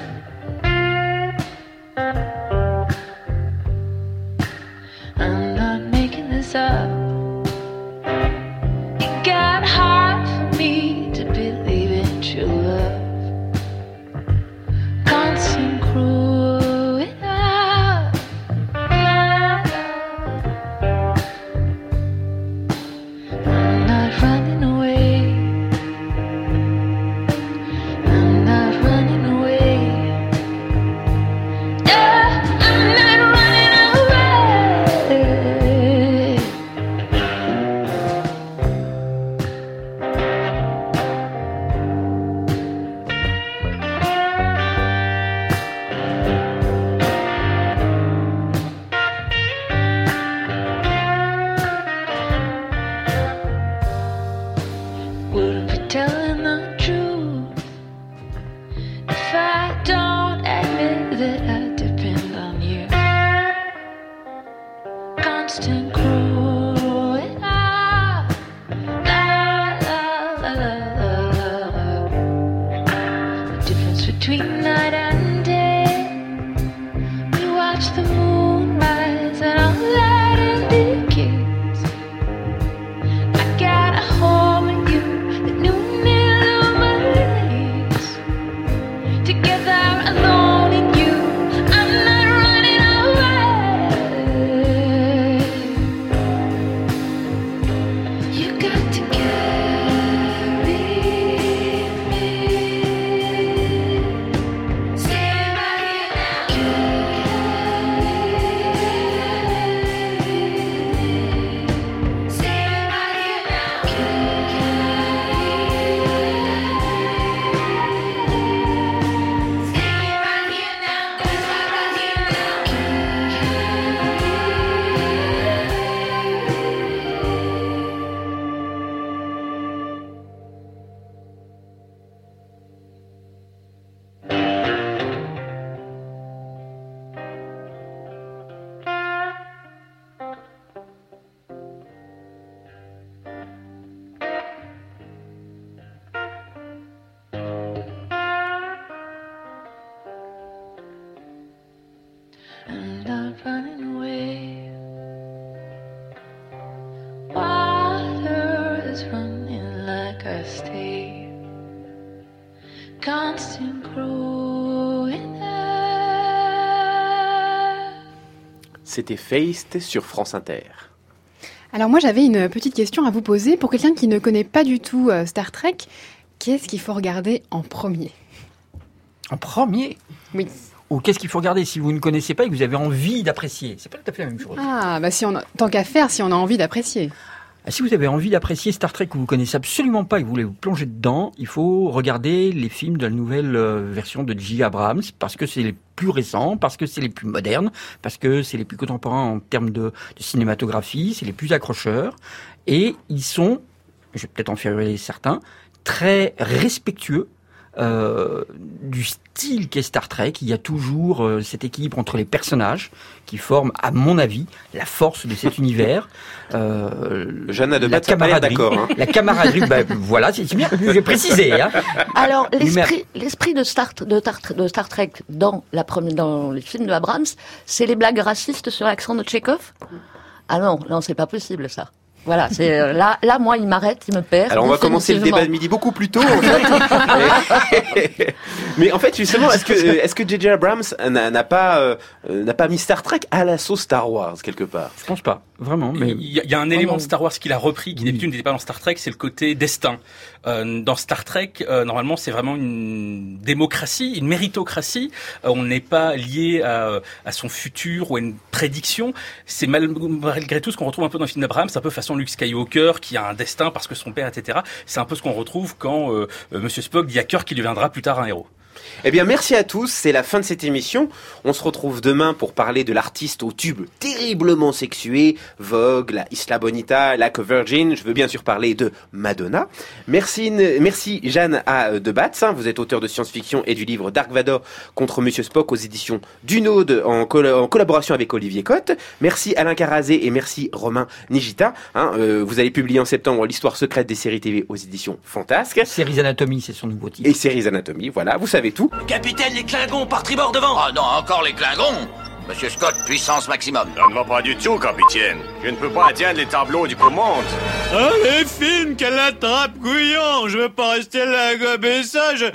I'm not making this up. C'était Feist sur France Inter. Alors moi j'avais une petite question à vous poser. Pour quelqu'un qui ne connaît pas du tout euh, Star Trek, qu'est-ce qu'il faut regarder en premier? En premier? Oui. Ou qu'est-ce qu'il faut regarder si vous ne connaissez pas et que vous avez envie d'apprécier? C'est pas tout à fait la même chose. Ah, bah si on a, tant qu'à faire, si on a envie d'apprécier. Ah, Si vous avez envie d'apprécier Star Trek que vous connaissez absolument pas et que vous voulez vous plonger dedans, il faut regarder les films de la nouvelle euh, version de J. Abrams parce que c'est les plus récents, parce que c'est les plus modernes, parce que c'est les plus contemporains en termes de, de cinématographie, c'est les plus accrocheurs et ils sont, je vais peut-être en faire certains, très respectueux euh, du style qu'est Star Trek. Il y a toujours euh, cet équilibre entre les personnages qui forment, à mon avis, la force de cet [laughs] univers. Euh, Jeanne a de la camaraderie. d'accord, hein. La camaraderie, bah, voilà, c'est bien, j'ai précisé. Hein. Alors, l'esprit, l'esprit de Star, de, Tar- de Star Trek dans, la première, dans les films de Abrams, c'est les blagues racistes sur l'accent de Tchekhov Ah non, non, c'est pas possible, ça. Voilà, c'est euh, là, là, moi, il m'arrête, il me perd. Alors on va commencer le débat de midi beaucoup plus tôt. En fait. Mais- [laughs] en fait, justement, est-ce que est-ce que J.J. Abrams n'a n'a pas euh, n'a pas mis Star Trek à la sauce Star Wars quelque part? Je pense pas, vraiment. Mais Il y, a, il y a un élément de Star Wars qu'il a repris, qui d'habitude n'était pas dans Star Trek, c'est le côté destin. Euh, dans Star Trek, euh, normalement, c'est vraiment une démocratie, une méritocratie. Euh, on n'est pas lié à, à son futur ou à une prédiction. C'est mal- malgré tout ce qu'on retrouve un peu dans le film d'Abraham. C'est un peu façon Luke Skywalker qui a un destin parce que son père, etc. C'est un peu ce qu'on retrouve quand euh, euh, Monsieur Spock dit à cœur qu'il deviendra plus tard un héros. Eh bien, merci à tous. C'est la fin de cette émission. On se retrouve demain pour parler de l'artiste au tube terriblement sexué, Vogue, la Isla Bonita, la Virgin. Je veux bien sûr parler de Madonna. Merci, merci Jeanne A. de Batz. hein. Vous êtes auteur de science-fiction et du livre Dark Vador contre Monsieur Spock aux éditions Dunode en, colla- en collaboration avec Olivier Cotte. Merci Alain Carazé et merci Romain Nigita. hein. Euh, vous allez publier en septembre l'histoire secrète des séries TV aux éditions Fantasque. Séries Anatomy, c'est son nouveau titre. Et Séries Anatomy, voilà, vous savez tout. Capitaine, les Klingons par tribord devant Ah non, encore les Klingons Monsieur Scott, puissance maximum. Ça ne va pas du tout, capitaine. Je ne peux pas atteindre les tableaux du commande. Ah, les films, qu'elle attrape, couillon Je veux pas rester là à gober ça, je...